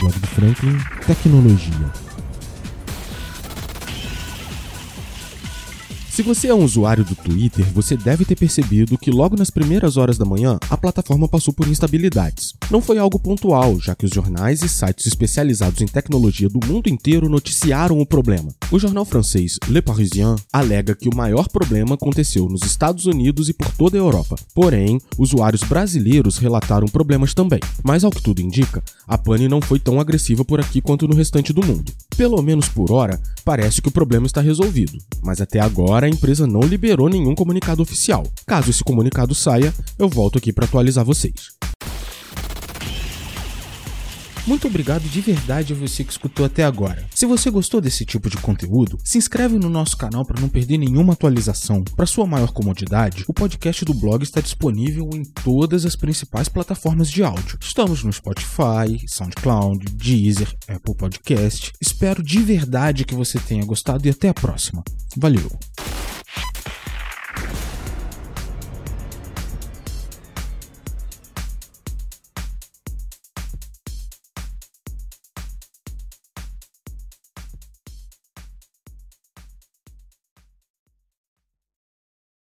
blog do Franklin, tecnologia. Se você é um usuário do Twitter, você deve ter percebido que logo nas primeiras horas da manhã a plataforma passou por instabilidades. Não foi algo pontual, já que os jornais e sites especializados em tecnologia do mundo inteiro noticiaram o problema. O jornal francês Le Parisien alega que o maior problema aconteceu nos Estados Unidos e por toda a Europa. Porém, usuários brasileiros relataram problemas também. Mas ao que tudo indica, a pane não foi tão agressiva por aqui quanto no restante do mundo. Pelo menos por hora, parece que o problema está resolvido, mas até agora a empresa não liberou nenhum comunicado oficial. Caso esse comunicado saia, eu volto aqui para atualizar vocês. Muito obrigado de verdade a você que escutou até agora. Se você gostou desse tipo de conteúdo, se inscreve no nosso canal para não perder nenhuma atualização. Para sua maior comodidade, o podcast do blog está disponível em todas as principais plataformas de áudio. Estamos no Spotify, SoundCloud, Deezer, Apple Podcast. Espero de verdade que você tenha gostado e até a próxima. Valeu!